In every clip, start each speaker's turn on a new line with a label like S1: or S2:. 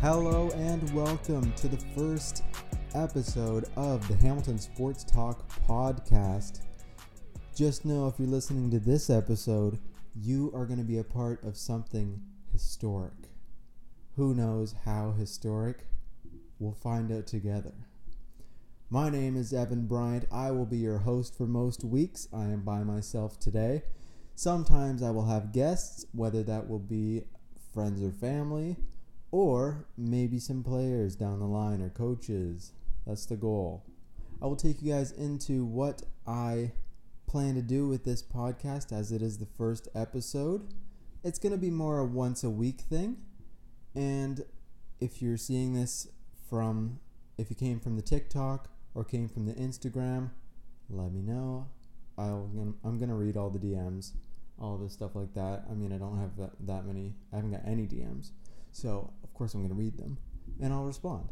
S1: Hello and welcome to the first episode of the Hamilton Sports Talk podcast. Just know if you're listening to this episode, you are going to be a part of something historic. Who knows how historic? We'll find out together. My name is Evan Bryant. I will be your host for most weeks. I am by myself today. Sometimes I will have guests, whether that will be friends or family or maybe some players down the line or coaches. That's the goal. I will take you guys into what I plan to do with this podcast as it is the first episode. It's going to be more a once a week thing. And if you're seeing this from, if you came from the TikTok or came from the Instagram, let me know. I'll, I'm going to read all the DMs, all this stuff like that. I mean, I don't have that, that many, I haven't got any DMs. So, of course, I'm going to read them and I'll respond.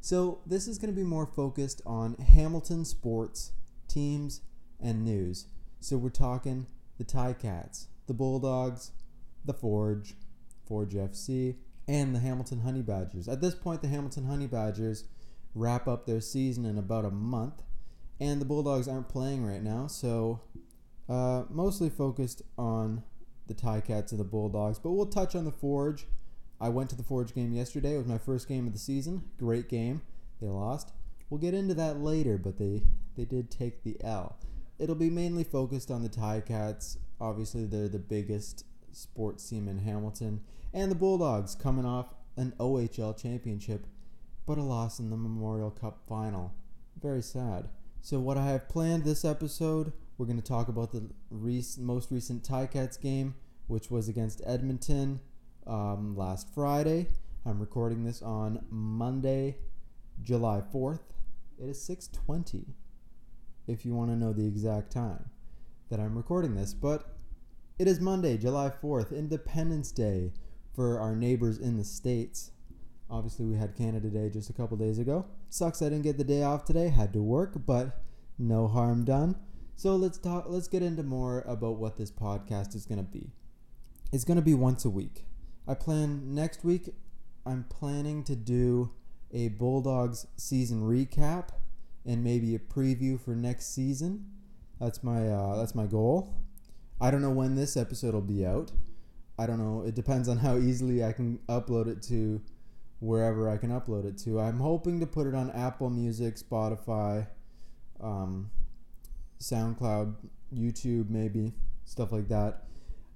S1: So, this is going to be more focused on Hamilton sports, teams, and news. So, we're talking the Ticats, the Bulldogs, the Forge, Forge FC, and the Hamilton Honey Badgers. At this point, the Hamilton Honey Badgers wrap up their season in about a month, and the Bulldogs aren't playing right now, so uh, mostly focused on the Ticats and the Bulldogs, but we'll touch on the Forge I went to the Forge game yesterday. It was my first game of the season. Great game. They lost. We'll get into that later, but they they did take the L. It'll be mainly focused on the Ticats. Obviously, they're the biggest sports team in Hamilton, and the Bulldogs coming off an OHL championship, but a loss in the Memorial Cup final. Very sad. So, what I have planned this episode, we're going to talk about the rec- most recent Ticats game, which was against Edmonton um, last Friday. I'm recording this on Monday, July 4th. It is 6:20. If you want to know the exact time that I'm recording this, but it is Monday, July 4th, Independence Day for our neighbors in the states. Obviously, we had Canada Day just a couple days ago. Sucks I didn't get the day off today. Had to work, but no harm done. So let's talk. Let's get into more about what this podcast is going to be. It's going to be once a week. I plan next week. I'm planning to do a Bulldogs season recap and maybe a preview for next season. That's my uh, that's my goal. I don't know when this episode will be out. I don't know. It depends on how easily I can upload it to wherever I can upload it to. I'm hoping to put it on Apple Music, Spotify, um, SoundCloud, YouTube, maybe stuff like that.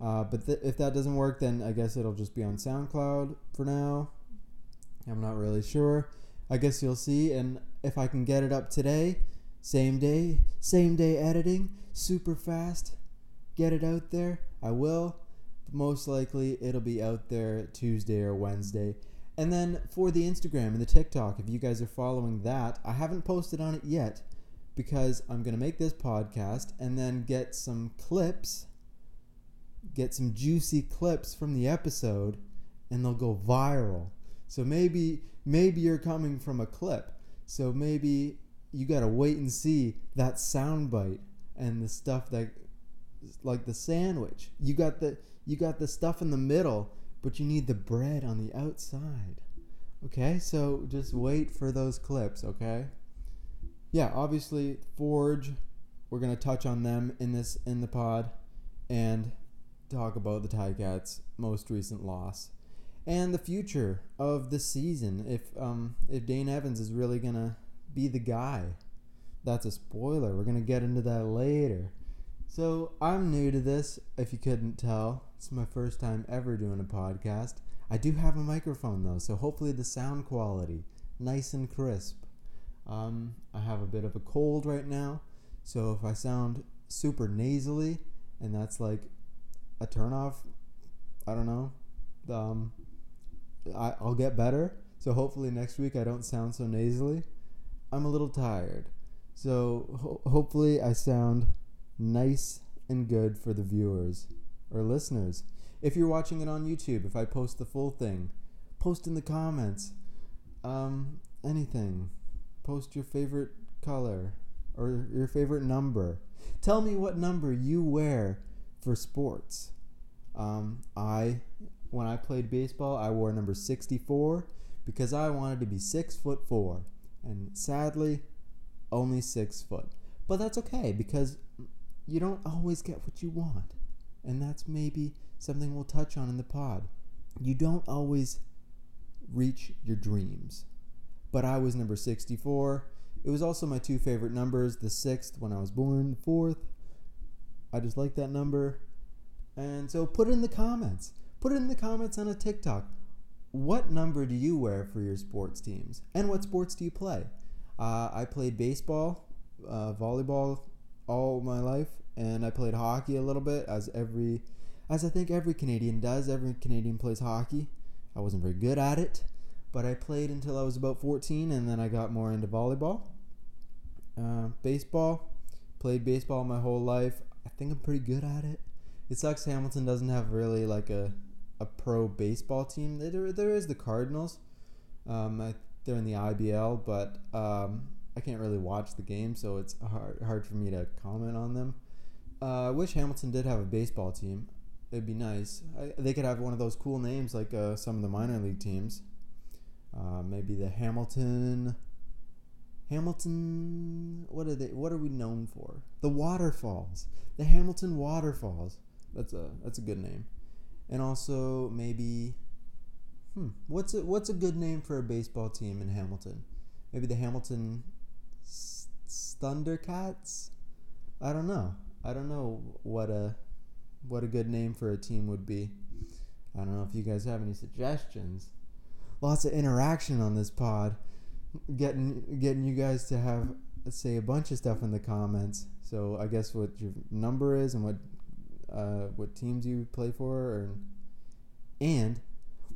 S1: Uh, but th- if that doesn't work, then I guess it'll just be on SoundCloud for now. I'm not really sure. I guess you'll see. And if I can get it up today, same day, same day editing, super fast, get it out there, I will. Most likely it'll be out there Tuesday or Wednesday. And then for the Instagram and the TikTok, if you guys are following that, I haven't posted on it yet because I'm going to make this podcast and then get some clips get some juicy clips from the episode and they'll go viral. So maybe maybe you're coming from a clip. So maybe you got to wait and see that soundbite and the stuff that like the sandwich. You got the you got the stuff in the middle, but you need the bread on the outside. Okay? So just wait for those clips, okay? Yeah, obviously Forge, we're to touch on them in this in the pod and talk about the Ticats' most recent loss and the future of the season. If um, if Dane Evans is really gonna be the guy, that's a spoiler. We're gonna get into that later. So I'm new to this. If you couldn't tell, it's my first time ever doing a podcast. I do have a microphone though, so hopefully the sound quality nice and crisp. Um, I have a bit of a cold right now, so if I sound super nasally, and that's like a turnoff. I don't know. Um, I, I'll get better. So hopefully next week I don't sound so nasally. I'm a little tired. So ho- hopefully I sound nice and good for the viewers or listeners. If you're watching it on YouTube, if I post the full thing, Post in the comments. Um, anything. Post your favorite color or your favorite number. Tell me what number you wear for sports. Um, I, when I played baseball, I wore number 64 because I wanted to be six foot four, and sadly, only six foot. But that's okay because you don't always get what you want, and that's maybe something we'll touch on in the pod. You don't always reach your dreams. But I was number 64. It was also my two favorite numbers the sixth when I was born, the fourth. I just like that number. And so put it in the comments. Put it in the comments on a TikTok. What number do you wear for your sports teams? And what sports do you play? Uh, I played baseball, uh, volleyball all my life, and I played hockey a little bit, as every, as I think every Canadian does. Every Canadian plays hockey. I wasn't very good at it, but I played until I was about 14, and then I got more into volleyball. Uh, baseball, played baseball my whole life. I think I'm pretty good at it. It sucks Hamilton doesn't have really like a a pro baseball team. There, there is the Cardinals. Um, I, they're in the IBL, but um, I can't really watch the game, so it's hard hard for me to comment on them. Uh, I wish Hamilton did have a baseball team. It'd be nice. I, they could have one of those cool names like uh, some of the minor league teams. Uh, maybe the Hamilton. Hamilton. What are they? What are we known for? The waterfalls. The Hamilton Waterfalls. That's a that's a good name and also maybe hmm what's a, what's a good name for a baseball team in Hamilton? Maybe the Hamilton S- Thundercats? I don't know. I don't know what a what a good name for a team would be. I don't know if you guys have any suggestions. Lots of interaction on this pod, getting getting you guys to have say a bunch of stuff in the comments. So I guess what your number is and what uh, what teams you play for, or, and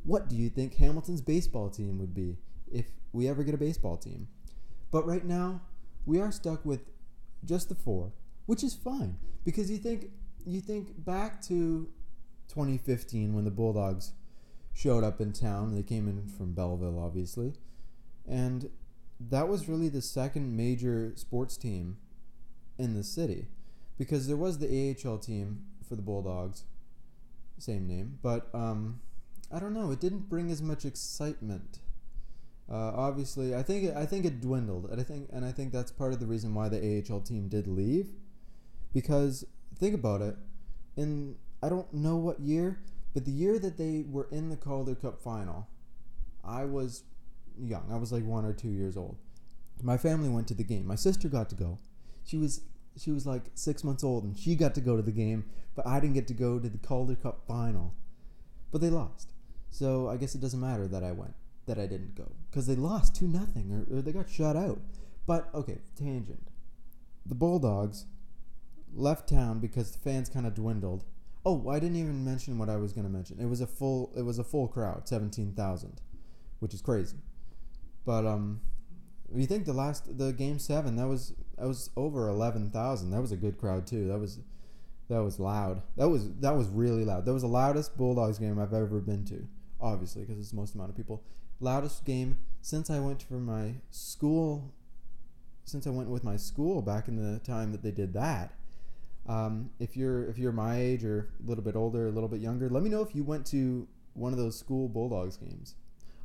S1: what do you think Hamilton's baseball team would be if we ever get a baseball team? But right now, we are stuck with just the four, which is fine because you think you think back to 2015 when the Bulldogs showed up in town. They came in from Belleville, obviously, and that was really the second major sports team in the city because there was the AHL team for the Bulldogs, same name, but um, I don't know. It didn't bring as much excitement. Uh, obviously, I think it, I think it dwindled, and I think and I think that's part of the reason why the AHL team did leave, because think about it, in I don't know what year, but the year that they were in the Calder Cup final, I was young. I was like one or two years old. My family went to the game. My sister got to go. She was she was like six months old and she got to go to the game, but I didn't get to go to the Calder Cup final. But they lost. So I guess it doesn't matter that I went, that I didn't go. Because they lost 2 nothing or, or they got shut out. But, okay, tangent. The Bulldogs left town because the fans kind of dwindled. Oh, I didn't even mention what I was going to mention. It was a full it was a full crowd, 17,000, which is crazy. But um you think the last the game 7 that was that was over 11,000. That was a good crowd too. That was that was loud. That was that was really loud. That was the loudest Bulldogs game I've ever been to. Obviously, because it's the most amount of people. Loudest game since I went for my school. Since I went with my school back in the time that they did that. Um, if you're if you're my age or a little bit older, a little bit younger, let me know if you went to one of those school Bulldogs games.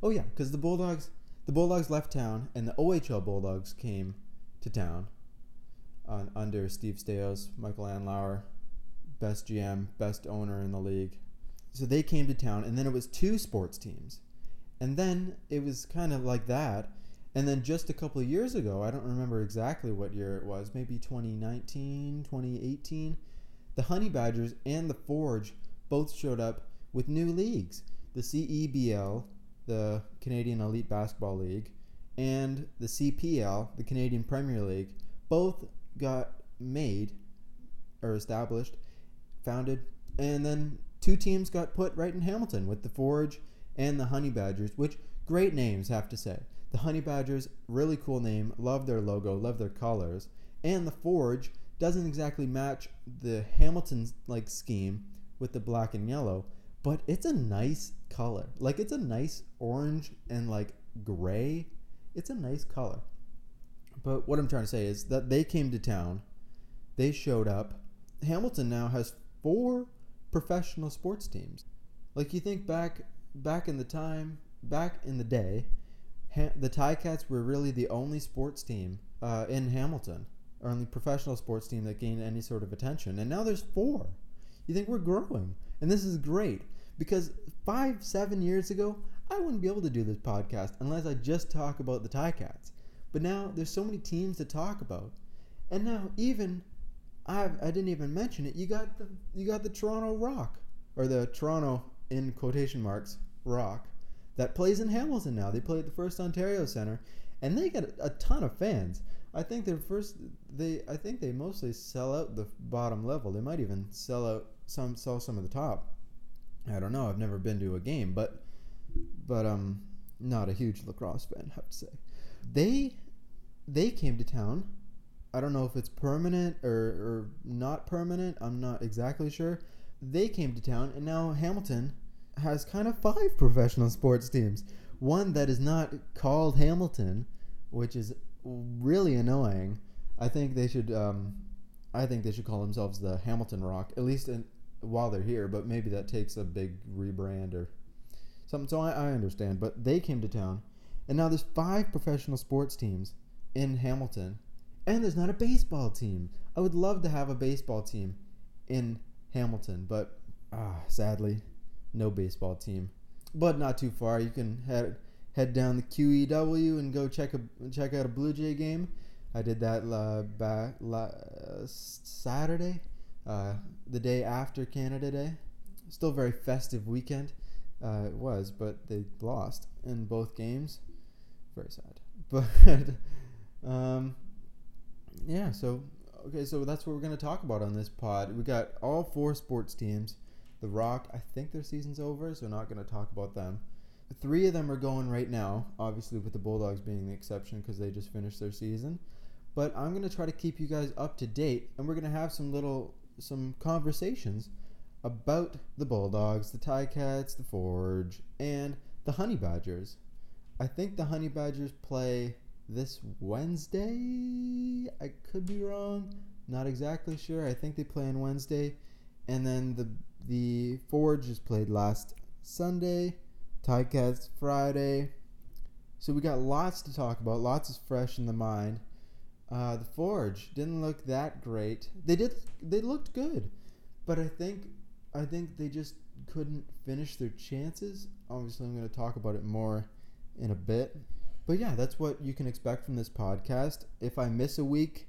S1: Oh yeah, because the Bulldogs the Bulldogs left town and the OHL Bulldogs came to town on, under Steve Staios, Michael Andlauer, best GM, best owner in the league. So they came to town, and then it was two sports teams. And then it was kind of like that. And then just a couple of years ago, I don't remember exactly what year it was, maybe 2019, 2018, the Honey Badgers and the Forge both showed up with new leagues the CEBL, the Canadian Elite Basketball League, and the CPL, the Canadian Premier League, both got made or established, founded, and then two teams got put right in Hamilton with the Forge and the Honey Badgers, which great names, have to say. The Honey Badgers, really cool name, love their logo, love their colors, and the Forge doesn't exactly match the Hamilton like scheme with the black and yellow, but it's a nice color. Like it's a nice orange and like gray. It's a nice color. But what I'm trying to say is that they came to town. They showed up. Hamilton now has four professional sports teams. Like you think back back in the time, back in the day, ha- the Ticats were really the only sports team uh, in Hamilton, or only professional sports team that gained any sort of attention. And now there's four. You think we're growing, and this is great because five, seven years ago, I wouldn't be able to do this podcast unless I just talk about the Ticats. But now there's so many teams to talk about, and now even I I didn't even mention it. You got the you got the Toronto Rock or the Toronto in quotation marks Rock that plays in Hamilton now. They play at the First Ontario Center, and they get a ton of fans. I think their first they I think they mostly sell out the bottom level. They might even sell out some sell some of the top. I don't know. I've never been to a game, but but um not a huge lacrosse fan, I have to say. They they came to town. I don't know if it's permanent or, or not permanent. I'm not exactly sure. They came to town, and now Hamilton has kind of five professional sports teams. One that is not called Hamilton, which is really annoying. I think they should. Um, I think they should call themselves the Hamilton Rock, at least in, while they're here. But maybe that takes a big rebrand or something. So I, I understand. But they came to town, and now there's five professional sports teams in Hamilton, and there's not a baseball team. I would love to have a baseball team in Hamilton, but ah, sadly, no baseball team. But not too far. You can head head down the QEW and go check a check out a Blue Jay game. I did that uh, back uh, Saturday, uh, the day after Canada Day. Still very festive weekend. Uh, it was, but they lost in both games. Very sad. But um, yeah, so okay, so that's what we're gonna talk about on this pod. We got all four sports teams. The Rock, I think their season's over, so not gonna talk about them. Three of them are going right now, obviously with the Bulldogs being the exception because they just finished their season. But I'm gonna try to keep you guys up to date, and we're gonna have some little some conversations about the Bulldogs, the Ticats, the Forge, and the Honey Badgers. I think the Honey Badgers play this Wednesday. I could be wrong. Not exactly sure. I think they play on Wednesday. And then the the Forge just played last Sunday. Ticats Friday. So we got lots to talk about. Lots is fresh in the mind. Uh, the Forge didn't look that great. They did. They looked good, but I think I think they just couldn't finish their chances. Obviously, I'm going to talk about it more in a bit. But yeah, that's what you can expect from this podcast. If I miss a week,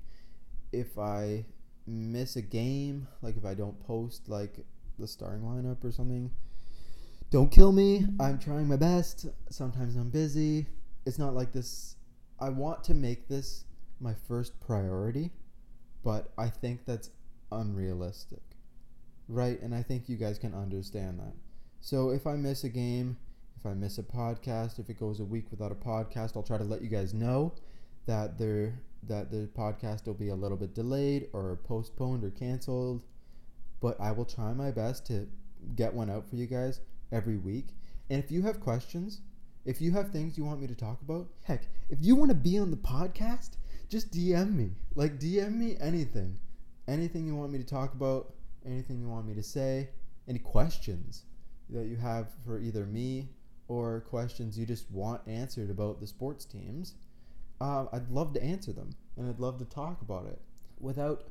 S1: if I miss a game, like if I don't post like the starting lineup or something, don't kill me. I'm trying my best. Sometimes I'm busy. It's not like this. I want to make this my first priority, but I think that's unrealistic. Right? And I think you guys can understand that. So if I miss a game, if I miss a podcast, if it goes a week without a podcast, I'll try to let you guys know that there that the podcast will be a little bit delayed or postponed or canceled. But I will try my best to get one out for you guys every week. And if you have questions, if you have things you want me to talk about, heck, if you want to be on the podcast, just DM me. Like DM me anything. Anything you want me to talk about, anything you want me to say, any questions that you have for either me or questions you just want answered about the sports teams, uh, I'd love to answer them and I'd love to talk about it. Without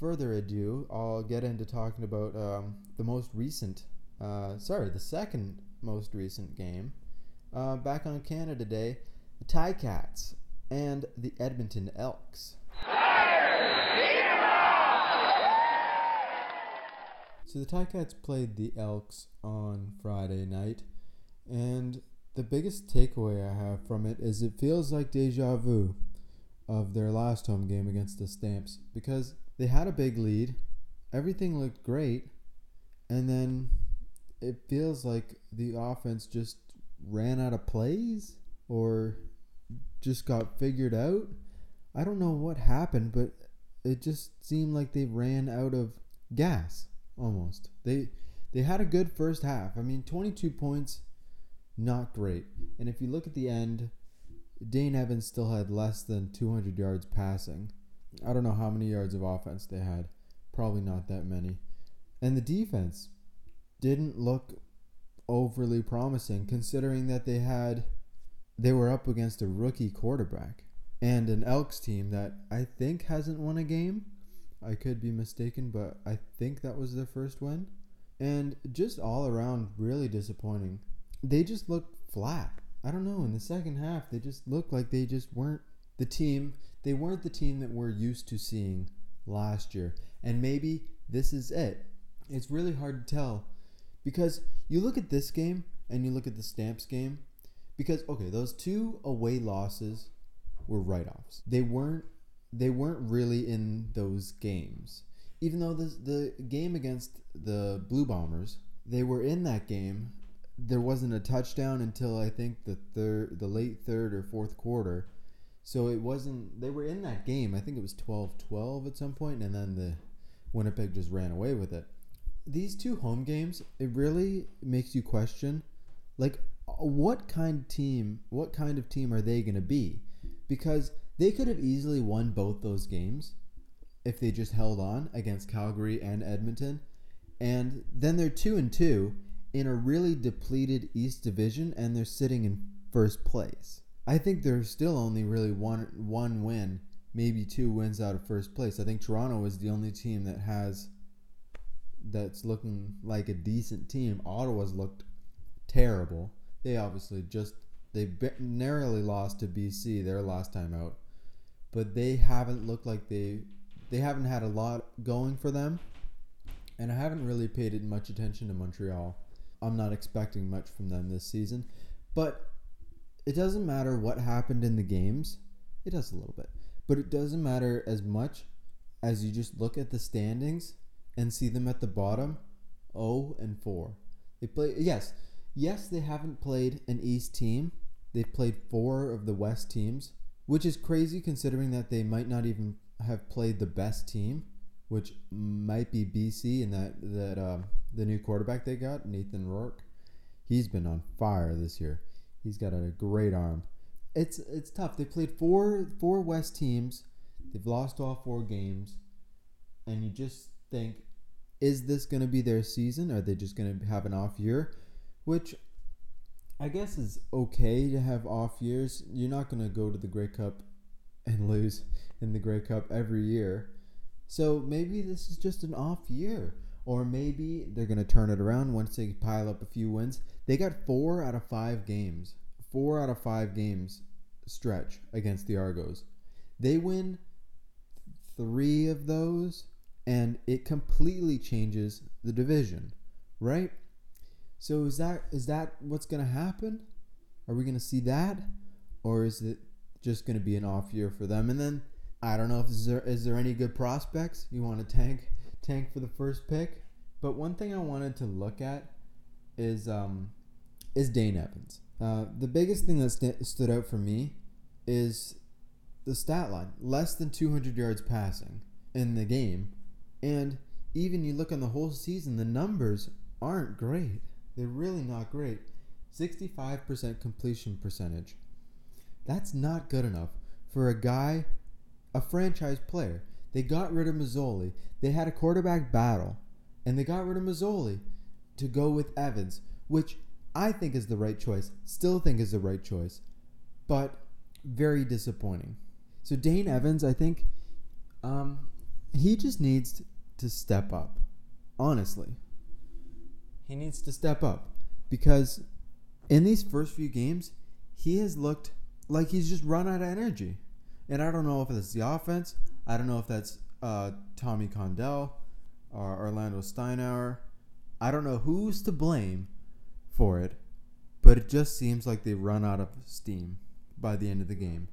S1: further ado, I'll get into talking about um, the most recent, uh, sorry, the second most recent game. Uh, back on Canada Day, the Ticats and the Edmonton Elks. So the Ticats played the Elks on Friday night, and the biggest takeaway I have from it is it feels like deja vu of their last home game against the Stamps because they had a big lead, everything looked great, and then it feels like the offense just ran out of plays or just got figured out. I don't know what happened, but it just seemed like they ran out of gas almost. They They had a good first half. I mean, 22 points, not great. And if you look at the end, Dane Evans still had less than 200 yards passing. I don't know how many yards of offense they had. Probably not that many. And the defense didn't look overly promising considering that they had they were up against a rookie quarterback and an Elks team that I think hasn't won a game. I could be mistaken, but I think that was their first win. And just all around really disappointing. They just looked flat. I don't know, in the second half they just looked like they just weren't the team they weren't the team that we're used to seeing last year. And maybe this is it. It's really hard to tell because you look at this game and you look at the Stamps game because okay, those two away losses were write-offs. They weren't they weren't really in those games. Even though the the game against the Blue Bombers, they were in that game. There wasn't a touchdown until I think the third the late third or fourth quarter. So it wasn't they were in that game. I think it was 12-12 at some point and then the Winnipeg just ran away with it these two home games, it really makes you question, like, what kind of team, what kind of team are they going to be? Because they could have easily won both those games if they just held on against Calgary and Edmonton, and then they're two and two in a really depleted East Division, and they're sitting in first place. I think there's still only really one one win, maybe two wins out of first place. I think Toronto is the only team that has that's looking like a decent team. Ottawa's looked terrible. They obviously just they narrowly lost to BC their last time out, but they haven't looked like they they haven't had a lot going for them. And I haven't really paid much attention to Montreal. I'm not expecting much from them this season, but it doesn't matter what happened in the games. It does a little bit, but it doesn't matter as much as you just look at the standings and see them at the bottom 0 and 4. They play yes, yes they haven't played an East team. They've played 4 of the West teams, which is crazy considering that they might not even have played the best team, which might be BC and that that um, the new quarterback they got, Nathan Rourke. He's been on fire this year. He's got a great arm. It's it's tough. They played four four West teams. They've lost all four games, and you just think is this going to be their season? Are they just going to have an off year? Which I guess is okay to have off years. You're not going to go to the Grey Cup and lose in the Grey Cup every year. So maybe this is just an off year. Or maybe they're going to turn it around once they pile up a few wins. They got four out of five games. Four out of five games stretch against the Argos. They win three of those and it completely changes the division, right? So is that is that what's going to happen? Are we going to see that or is it just going to be an off year for them? And then I don't know if is there is there any good prospects you want to tank tank for the first pick? But one thing I wanted to look at is um is Dane Evans. Uh, the biggest thing that st- stood out for me is the stat line: less than 200 yards passing in the game, and even you look on the whole season, the numbers aren't great. They're really not great. 65% completion percentage. That's not good enough for a guy, a franchise player. They got rid of Masoli. They had a quarterback battle, and they got rid of Masoli to go with Evans, which I think is the right choice. Still think is the right choice, but very disappointing. So Dane Evans, I think, um, he just needs to step up. Honestly. He needs to step up because in these first few games, he has looked like he's just run out of energy. And I don't know if it's the offense. I don't know if that's uh, Tommy Condell or Orlando Steinauer. I don't know who's to blame for it, but it just seems like they run out of steam by the end of the game.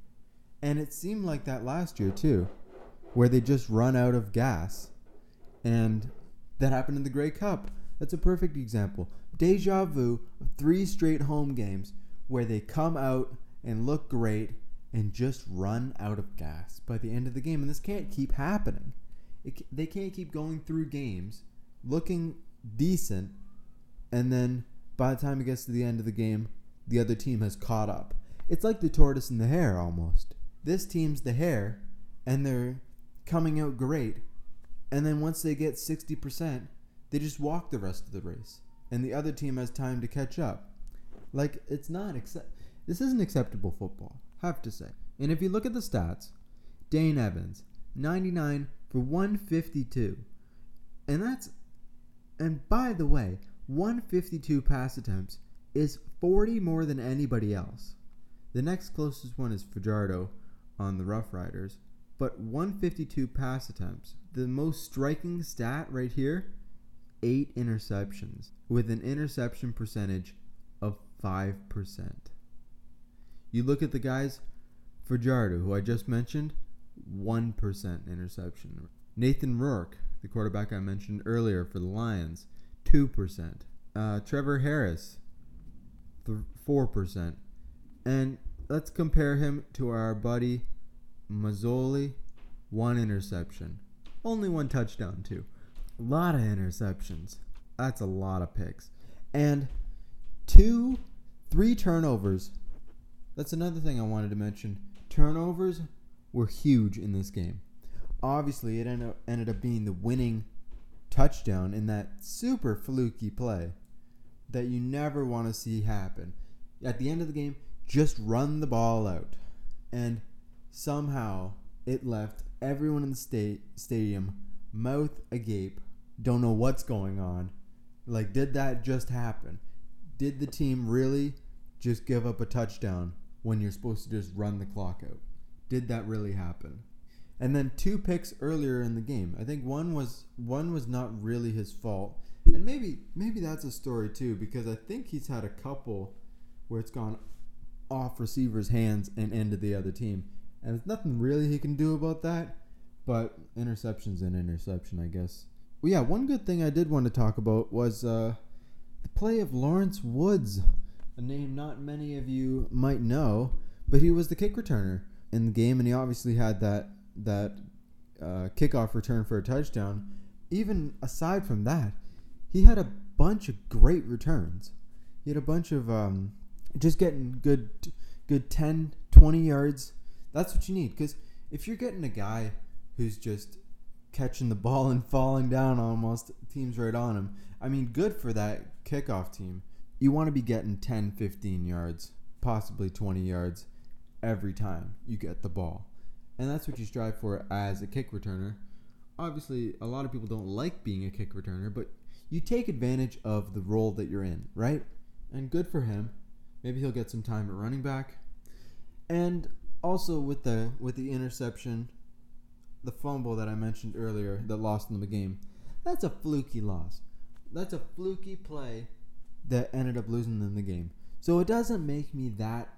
S1: And it seemed like that last year too, where they just run out of gas and that happened in the Grey Cup. That's a perfect example. Deja vu three straight home games where they come out and look great and just run out of gas by the end of the game. And this can't keep happening. It, they can't keep going through games looking decent and then by the time it gets to the end of the game, the other team has caught up. It's like the tortoise and the hare almost. This team's the hare, and they're coming out great. And then once they get 60%, they just walk the rest of the race. And the other team has time to catch up. Like, it's not accept. This isn't acceptable football, have to say. And if you look at the stats, Dane Evans, 99 for 152. And that's, and by the way, 152 pass attempts is 40 more than anybody else. The next closest one is Fajardo on the Rough Riders, but 152 pass attempts. The most striking stat right here eight interceptions with an interception percentage of 5%. You look at the guys, Fajardo, who I just mentioned, 1% interception. Nathan Rourke, the quarterback I mentioned earlier for the Lions, 2%. Uh, Trevor Harris, th- 4%. And let's compare him to our buddy Masoli, one interception. Only one touchdown, too. A lot of interceptions. That's a lot of picks. And two, three turnovers. That's another thing I wanted to mention. Turnovers were huge in this game. Obviously, it ended up being the winning touchdown in that super fluky play that you never want to see happen. At the end of the game, just run the ball out. And somehow it left everyone in the state stadium mouth agape, don't know what's going on. Like, did that just happen? Did the team really just give up a touchdown when you're supposed to just run the clock out? Did that really happen? And then two picks earlier in the game. I think one was one was not really his fault. And maybe maybe that's a story too because I think he's had a couple where it's gone off receivers' hands and into the other team. And there's nothing really he can do about that. But interception's and interception, I guess. Well, yeah, one good thing I did want to talk about was uh, the play of Lawrence Woods, a name not many of you might know, but he was the kick returner in the game, and he obviously had that that uh, kickoff return for a touchdown. Even aside from that, he had a bunch of great returns. He had a bunch of um, just getting good, good 10, 20 yards. That's what you need because if you're getting a guy who's just catching the ball and falling down almost, teams right on him. I mean, good for that kickoff team. You want to be getting 10, 15 yards, possibly 20 yards every time you get the ball. And that's what you strive for as a kick returner. Obviously, a lot of people don't like being a kick returner, but you take advantage of the role that you're in, right? And good for him. Maybe he'll get some time at running back. And also with the with the interception, the fumble that I mentioned earlier that lost them the game, that's a fluky loss. That's a fluky play that ended up losing them the game. So it doesn't make me that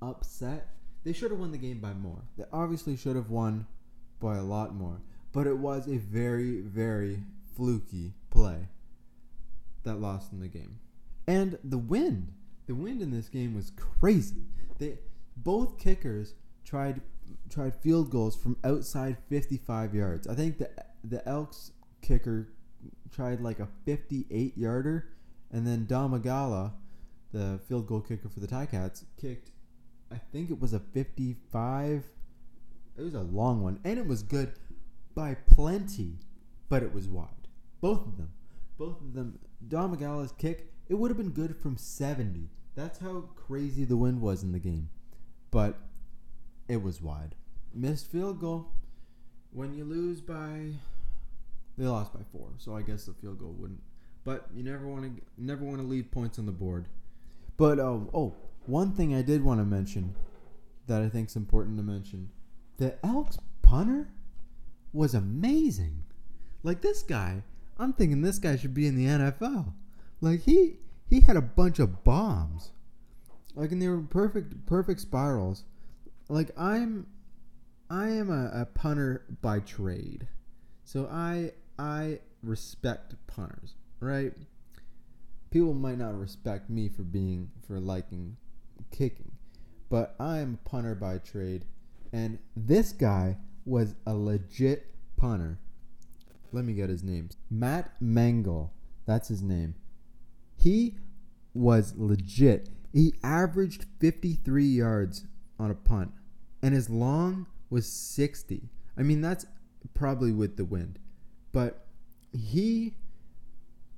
S1: upset. They should have won the game by more. They obviously should have won by a lot more. But it was a very, very fluky play that lost them the game. And the wind. The wind in this game was crazy. They both kickers tried tried field goals from outside 55 yards. I think the the Elks kicker tried like a 58 yarder, and then Domagala, the field goal kicker for the Ticats, kicked I think it was a 55. It was a long one, and it was good by plenty, but it was wide. Both of them. Both of them. Domagala's kick, it would have been good from 70. That's how crazy the wind was in the game. But it was wide. Missed field goal. When you lose by they lost by 4, so I guess the field goal wouldn't. But you never want to never want to leave points on the board. But um, oh, one thing I did want to mention that I think is important to mention the Elks punter was amazing. Like this guy, I'm thinking this guy should be in the NFL. Like he he had a bunch of bombs. Like and they were perfect perfect spirals. Like I'm I am a, a punter by trade. So I I respect punters, right? People might not respect me for being for liking kicking. But I am a punter by trade, and this guy was a legit punter. Let me get his name. Matt Mangle. That's his name. He was legit. He averaged 53 yards on a punt, and his long was 60. I mean, that's probably with the wind, but he,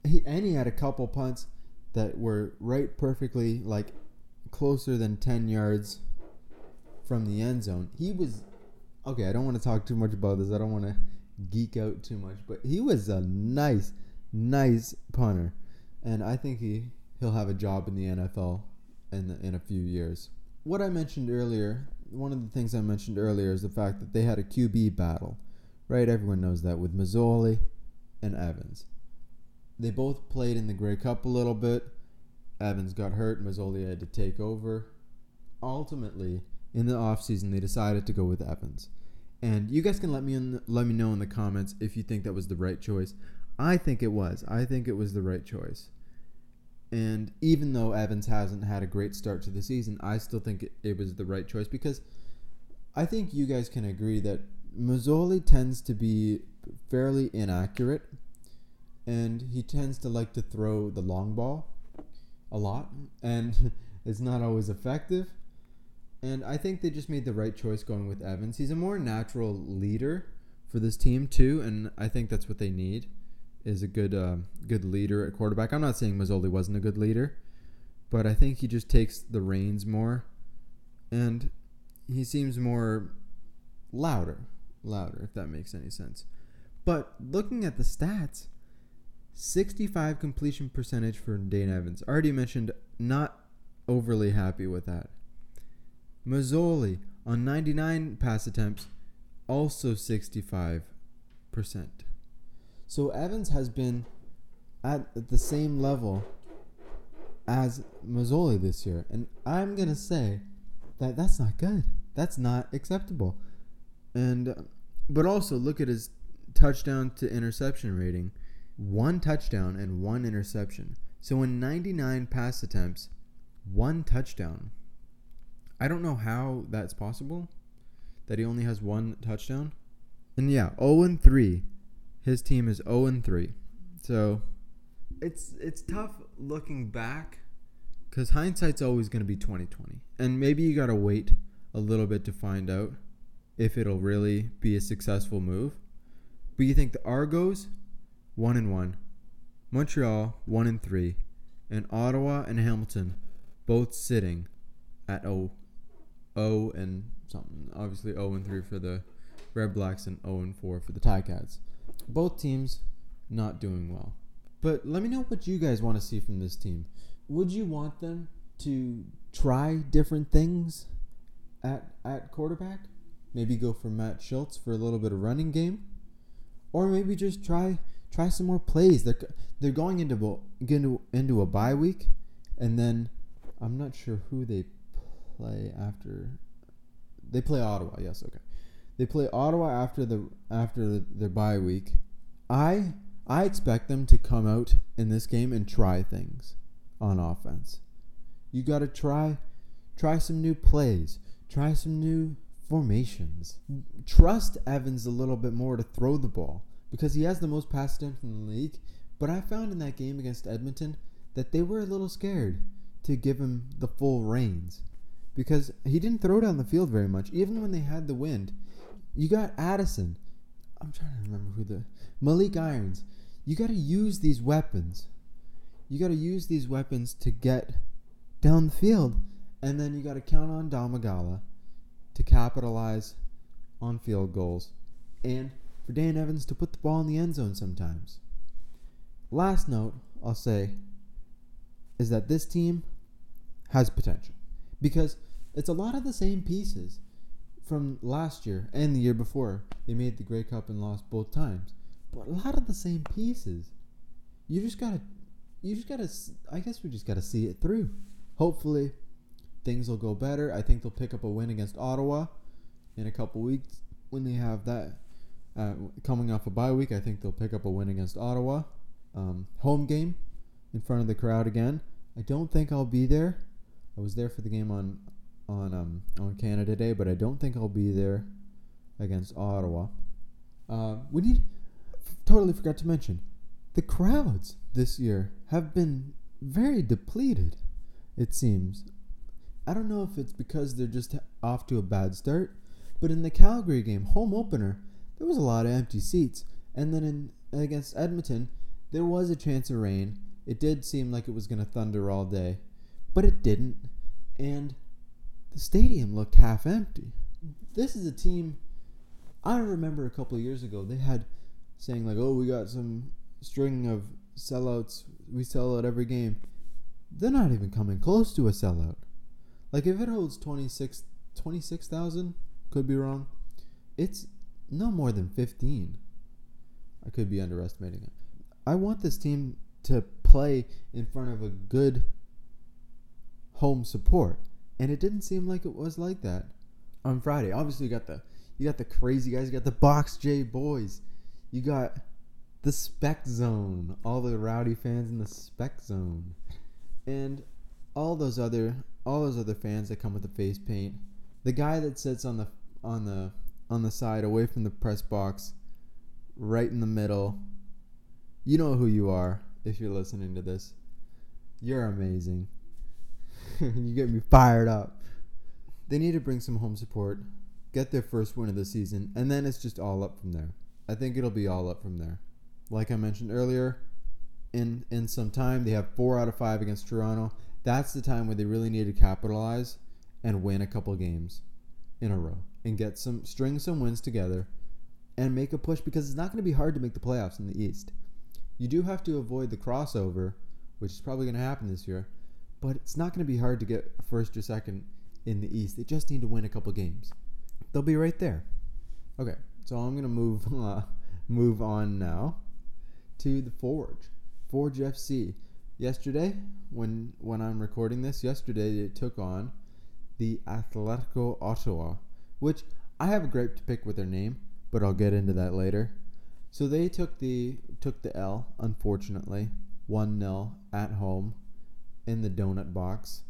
S1: he and he had a couple punts that were right perfectly like closer than 10 yards from the end zone. He was okay. I don't want to talk too much about this. I don't want to geek out too much, but he was a nice, nice punter, and I think he he'll have a job in the NFL in the, in a few years. What I mentioned earlier, one of the things I mentioned earlier is the fact that they had a QB battle, right? Everyone knows that with Masoli and Evans. They both played in the Grey Cup a little bit. Evans got hurt. Masoli had to take over. Ultimately, in the offseason, they decided to go with Evans. And you guys can let me in, let me know in the comments if you think that was the right choice. I think it was. I think it was the right choice. And even though Evans hasn't had a great start to the season, I still think it, it was the right choice because I think you guys can agree that Masoli tends to be fairly inaccurate and he tends to like to throw the long ball a lot and it's not always effective. And I think they just made the right choice going with Evans. He's a more natural leader for this team too, and I think that's what they need is a good uh, good leader at quarterback. I'm not saying Masoli wasn't a good leader, but I think he just takes the reins more, and he seems more louder, louder if that makes any sense. But looking at the stats, 65 completion percentage for Dane Evans. Already mentioned, not overly happy with that. Masoli on 99 pass attempts, also 65%. So Evans has been at the same level as Masoli this year. And I'm going to say that that's not good. That's not acceptable. And but also look at his touchdown to interception rating. One touchdown and one interception. So in 99 pass attempts, one touchdown. I don't know how that's possible that he only has one touchdown. And yeah, 0 and 3. His team is 0 and 3. So it's it's tough looking back cuz hindsight's always going to be 2020. And maybe you got to wait a little bit to find out if it'll really be a successful move. But you think the Argos 1 and 1, Montreal 1 and 3, and Ottawa and Hamilton both sitting at 0 0 and something. Obviously 0 and 3 for the Red Blacks and 0 and 4 for the Ticats. Both teams not doing well. But let me know what you guys want to see from this team. Would you want them to try different things at at quarterback? Maybe go for Matt Shiltz for a little bit of running game, or maybe just try try some more plays. They're they're going into into into a bye week, and then I'm not sure who they play after. They play Ottawa. Yes, okay. They play Ottawa after the after the, their bye week. I I expect them to come out in this game and try things on offense. You got to try try some new plays, try some new formations. Trust Evans a little bit more to throw the ball because he has the most pass attempts in the league. But I found in that game against Edmonton that they were a little scared to give him the full reins because he didn't throw down the field very much, even when they had the wind. You got Addison. I'm trying to remember who the Malik Irons. You got to use these weapons. You got to use these weapons to get down the field, and then you got to count on Domagala to capitalize on field goals, and for Dan Evans to put the ball in the end zone sometimes. Last note I'll say is that this team has potential because it's a lot of the same pieces from last year and the year before. They made the Grey Cup and lost both times, but a lot of the same pieces. You just gotta, you just gotta. I guess we just gotta see it through. Hopefully, things will go better. I think they'll pick up a win against Ottawa in a couple weeks when they have that uh, coming off a bye week. I think they'll pick up a win against Ottawa. Um, home game in front of the crowd again. I don't think I'll be there. I was there for the game on on um, on Canada Day, but I don't think I'll be there against Ottawa. Uh, we need totally forgot to mention the crowds this year have been very depleted, it seems. I don't know if it's because they're just off to a bad start, but in the Calgary game, home opener, there was a lot of empty seats. And then in against Edmonton, there was a chance of rain. It did seem like it was going to thunder all day, but it didn't. And the stadium looked half empty. This is a team I remember a couple years ago they had saying like, "Oh, we got some string of sellouts. We sell out every game." They're not even coming close to a sellout. Like if it holds 26 26,000, could be wrong. It's no more than 15. I could be underestimating it. I want this team to play in front of a good home support, and it didn't seem like it was like that on Friday. Obviously, you got the you got the crazy guys, you got the Box J boys, you got the Spec Zone, all the rowdy fans in the Spec Zone, and all those other all those other fans that come with the face paint. The guy that sits on the on the on the side away from the press box, right in the middle. You know who you are if you're listening to this. You're amazing. you get me fired up. They need to bring some home support, get their first win of the season, and then it's just all up from there. I think it'll be all up from there. Like I mentioned earlier, in in some time they have four out of five against Toronto. That's the time where they really need to capitalize and win a couple games in a row and get some string some wins together and make a push because it's not going to be hard to make the playoffs in the East. You do have to avoid the crossover, which is probably going to happen this year, but it's not going to be hard to get first or second in the East. They just need to win a couple games. They'll be right there. Okay, so I'm going to move uh, move on now to the Forge. Forge FC. Yesterday, when when I'm recording this, yesterday it took on the Atletico Ottawa which I have a gripe to pick with their name, but I'll get into that later. So they took the took the L, unfortunately, one 0 at home in the donut box.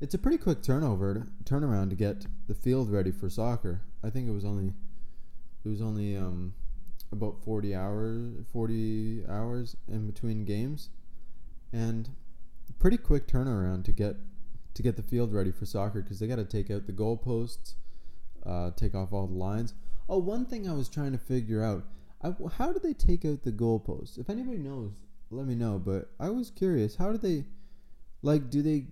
S1: It's a pretty quick turnover turnaround to get the field ready for soccer. I think it was only it was only um, about 40 hours 40 hours in between games and pretty quick turnaround to get to get the field ready for soccer because they got to take out the goalposts uh, take off all the lines. Oh, one thing I was trying to figure out: I, how do they take out the goalposts? If anybody knows, let me know. But I was curious: how do they, like, do they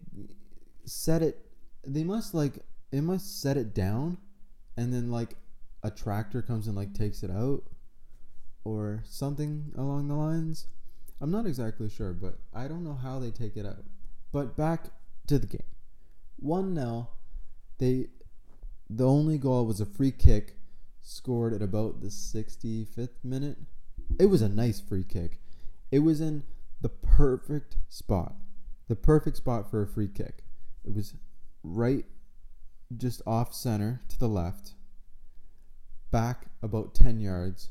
S1: set it? They must like it must set it down, and then like a tractor comes and like takes it out, or something along the lines. I'm not exactly sure, but I don't know how they take it out. But back to the game. 1 0. They the only goal was a free kick scored at about the 65th minute. It was a nice free kick. It was in the perfect spot. The perfect spot for a free kick. It was right just off center to the left, back about 10 yards.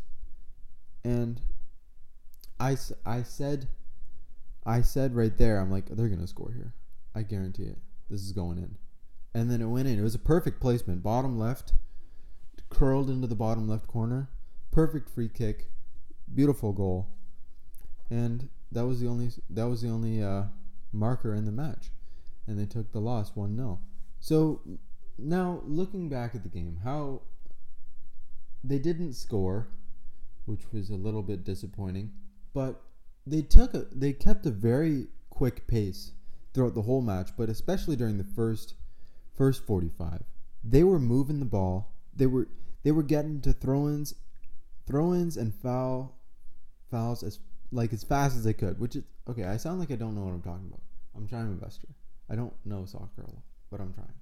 S1: And I, I said I said right there, I'm like, they're going to score here. I guarantee it. This is going in and then it went in. It was a perfect placement, bottom left, curled into the bottom left corner. Perfect free kick, beautiful goal, and that was the only that was the only uh, marker in the match, and they took the loss one 0 So now looking back at the game, how they didn't score, which was a little bit disappointing, but they took a they kept a very quick pace throughout the whole match, but especially during the first first 45. They were moving the ball. They were they were getting to throw-ins, throw-ins and foul fouls as like as fast as they could. Which is okay. I sound like I don't know what I'm talking about. I'm trying my best here. I don't know soccer lot, but I'm trying.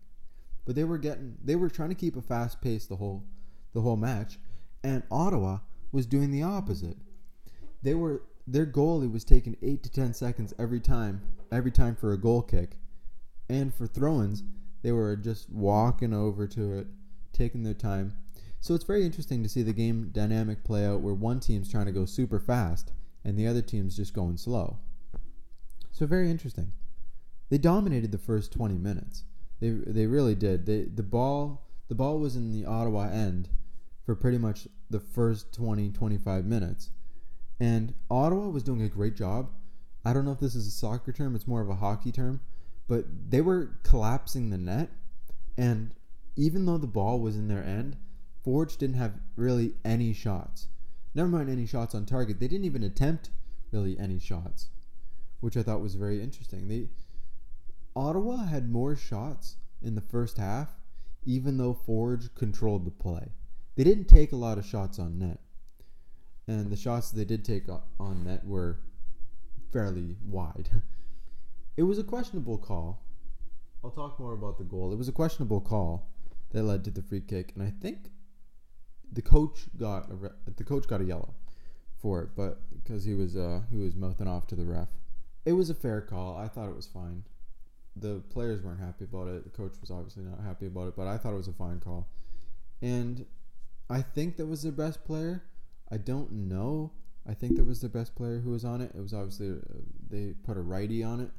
S1: But they were getting they were trying to keep a fast pace the whole the whole match, and Ottawa was doing the opposite. They were their goalie was taking eight to ten seconds every time every time for a goal kick, and for throw-ins they were just walking over to it, taking their time. So it's very interesting to see the game dynamic play out where one team's trying to go super fast and the other team's just going slow. So very interesting. They dominated the first 20 minutes. They they really did. They the ball the ball was in the Ottawa end for pretty much the first 20 25 minutes. And Ottawa was doing a great job. I don't know if this is a soccer term, it's more of a hockey term, but they were collapsing the net. And even though the ball was in their end, Forge didn't have really any shots. Never mind any shots on target. They didn't even attempt really any shots, which I thought was very interesting. They Ottawa had more shots in the first half, even though Forge controlled the play. They didn't take a lot of shots on net. And the shots they did take on net were fairly wide. It was a questionable call. I'll talk more about the goal. It was a questionable call that led to the free kick, and I think the coach got a re- the coach got a yellow for it, but because he was uh, he was mouthing off to the ref. It was a fair call. I thought it was fine. The players weren't happy about it. The coach was obviously not happy about it, but I thought it was a fine call. And I think that was their best player. I don't know. I think that was their best player who was on it. It was obviously uh, they put a righty on it,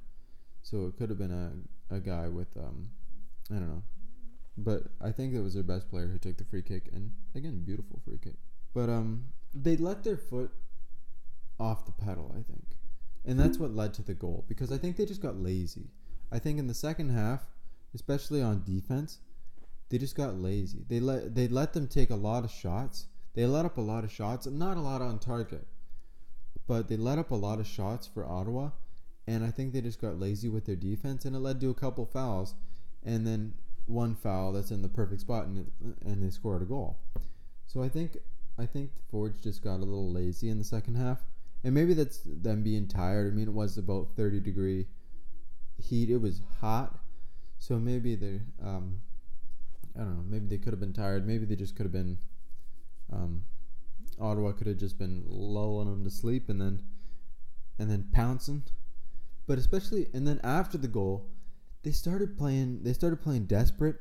S1: so it could have been a, a guy with um, I don't know, but I think it was their best player who took the free kick, and again, beautiful free kick. But um, they let their foot off the pedal, I think, and that's what led to the goal because I think they just got lazy. I think in the second half, especially on defense, they just got lazy. They let they let them take a lot of shots. They let up a lot of shots, not a lot on target, but they let up a lot of shots for Ottawa, and I think they just got lazy with their defense, and it led to a couple fouls, and then one foul that's in the perfect spot, and it, and they scored a goal. So I think I think Forge just got a little lazy in the second half, and maybe that's them being tired. I mean, it was about thirty degree heat. It was hot, so maybe they um, I don't know. Maybe they could have been tired. Maybe they just could have been. Um, Ottawa could have just been lulling them to sleep and then, and then pouncing, but especially and then after the goal, they started playing. They started playing desperate,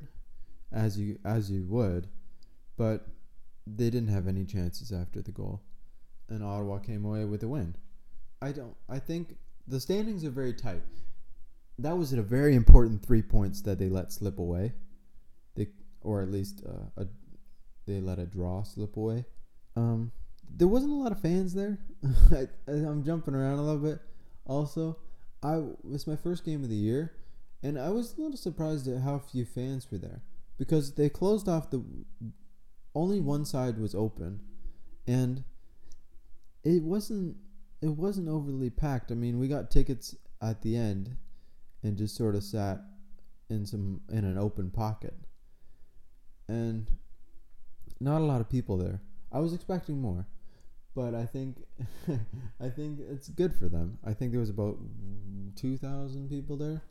S1: as you as you would, but they didn't have any chances after the goal, and Ottawa came away with a win. I don't. I think the standings are very tight. That was a very important three points that they let slip away. They or at least uh, a they let a draw slip away. Um, there wasn't a lot of fans there. I, I'm jumping around a little bit. Also, I was my first game of the year, and I was a little surprised at how few fans were there because they closed off the only one side was open, and it wasn't it wasn't overly packed. I mean, we got tickets at the end, and just sort of sat in some in an open pocket, and not a lot of people there. I was expecting more, but I think I think it's good for them. I think there was about two thousand people there.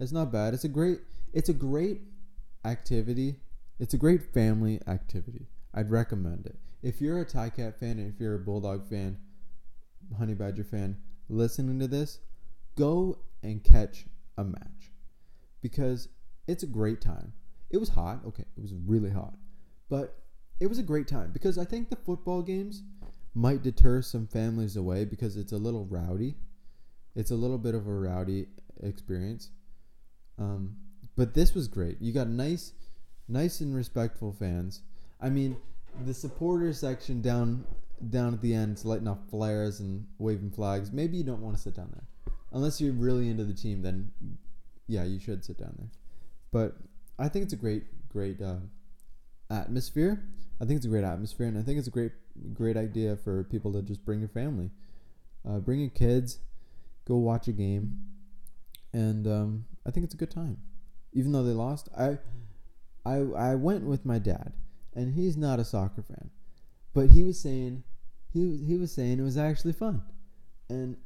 S1: It's not bad. It's a great it's a great activity. It's a great family activity. I'd recommend it. If you're a Cat fan and if you're a Bulldog fan, Honey Badger fan, listening to this, go and catch a match because it's a great time. It was hot. Okay, it was really hot. But it was a great time because I think the football games might deter some families away because it's a little rowdy. It's a little bit of a rowdy experience. Um, but this was great. You got nice, nice and respectful fans. I mean, the supporter section down down at the end, is lighting off flares and waving flags. Maybe you don't want to sit down there, unless you're really into the team. Then, yeah, you should sit down there. But I think it's a great, great uh, atmosphere. I think it's a great atmosphere, and I think it's a great, great idea for people to just bring your family, uh, bring your kids, go watch a game, and um, I think it's a good time. Even though they lost, I, I, I went with my dad, and he's not a soccer fan, but he was saying, he he was saying it was actually fun, and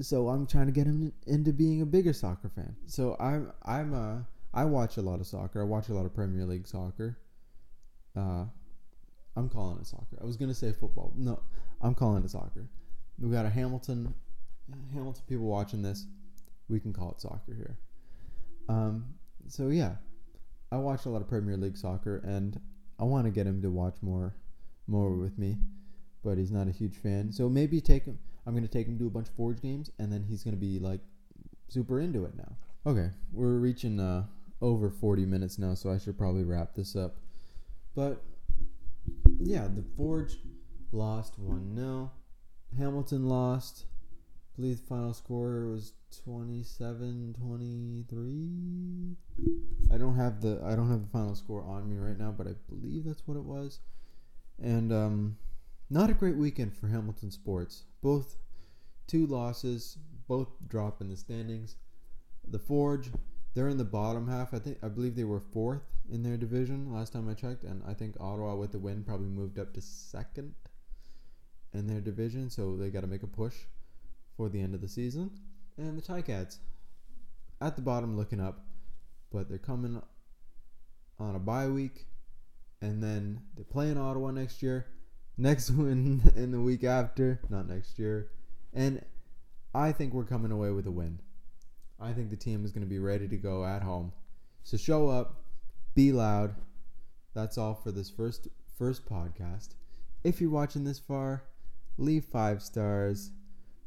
S1: so I'm trying to get him into being a bigger soccer fan. So I'm I'm uh I watch a lot of soccer. I watch a lot of Premier League soccer. Uh, I'm calling it soccer. I was gonna say football. No, I'm calling it soccer. We got a Hamilton, Hamilton people watching this. We can call it soccer here. Um, so yeah, I watch a lot of Premier League soccer, and I want to get him to watch more, more with me, but he's not a huge fan. So maybe take him. I'm gonna take him to a bunch of Forge games, and then he's gonna be like super into it now. Okay, we're reaching uh, over 40 minutes now, so I should probably wrap this up. But yeah, the Forge lost 1 0. Hamilton lost. I believe the final score was 27 23 i don't have the i don't have the final score on me right now but i believe that's what it was. And um not a great weekend for hamilton sports. Both two losses both drop in the standings. The forge they're in the bottom half. I think i believe they were fourth in their division last time i checked and i think ottawa with the win probably moved up to second in their division so they got to make a push for the end of the season. And the Ticats at the bottom looking up, but they're coming on a bye week, and then they play in Ottawa next year. Next win in the week after, not next year. And I think we're coming away with a win. I think the team is going to be ready to go at home. So show up, be loud. That's all for this first first podcast. If you're watching this far, leave 5 stars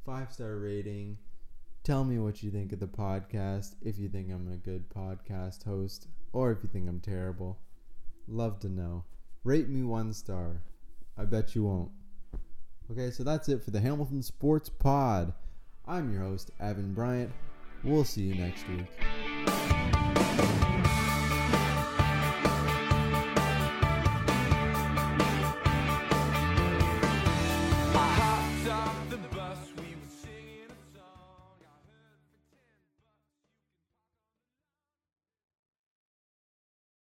S1: five star rating. Tell me what you think of the podcast. If you think I'm a good podcast host, or if you think I'm terrible. Love to know. Rate me one star. I bet you won't. Okay, so that's it for the Hamilton Sports Pod. I'm your host, Evan Bryant. We'll see you next week.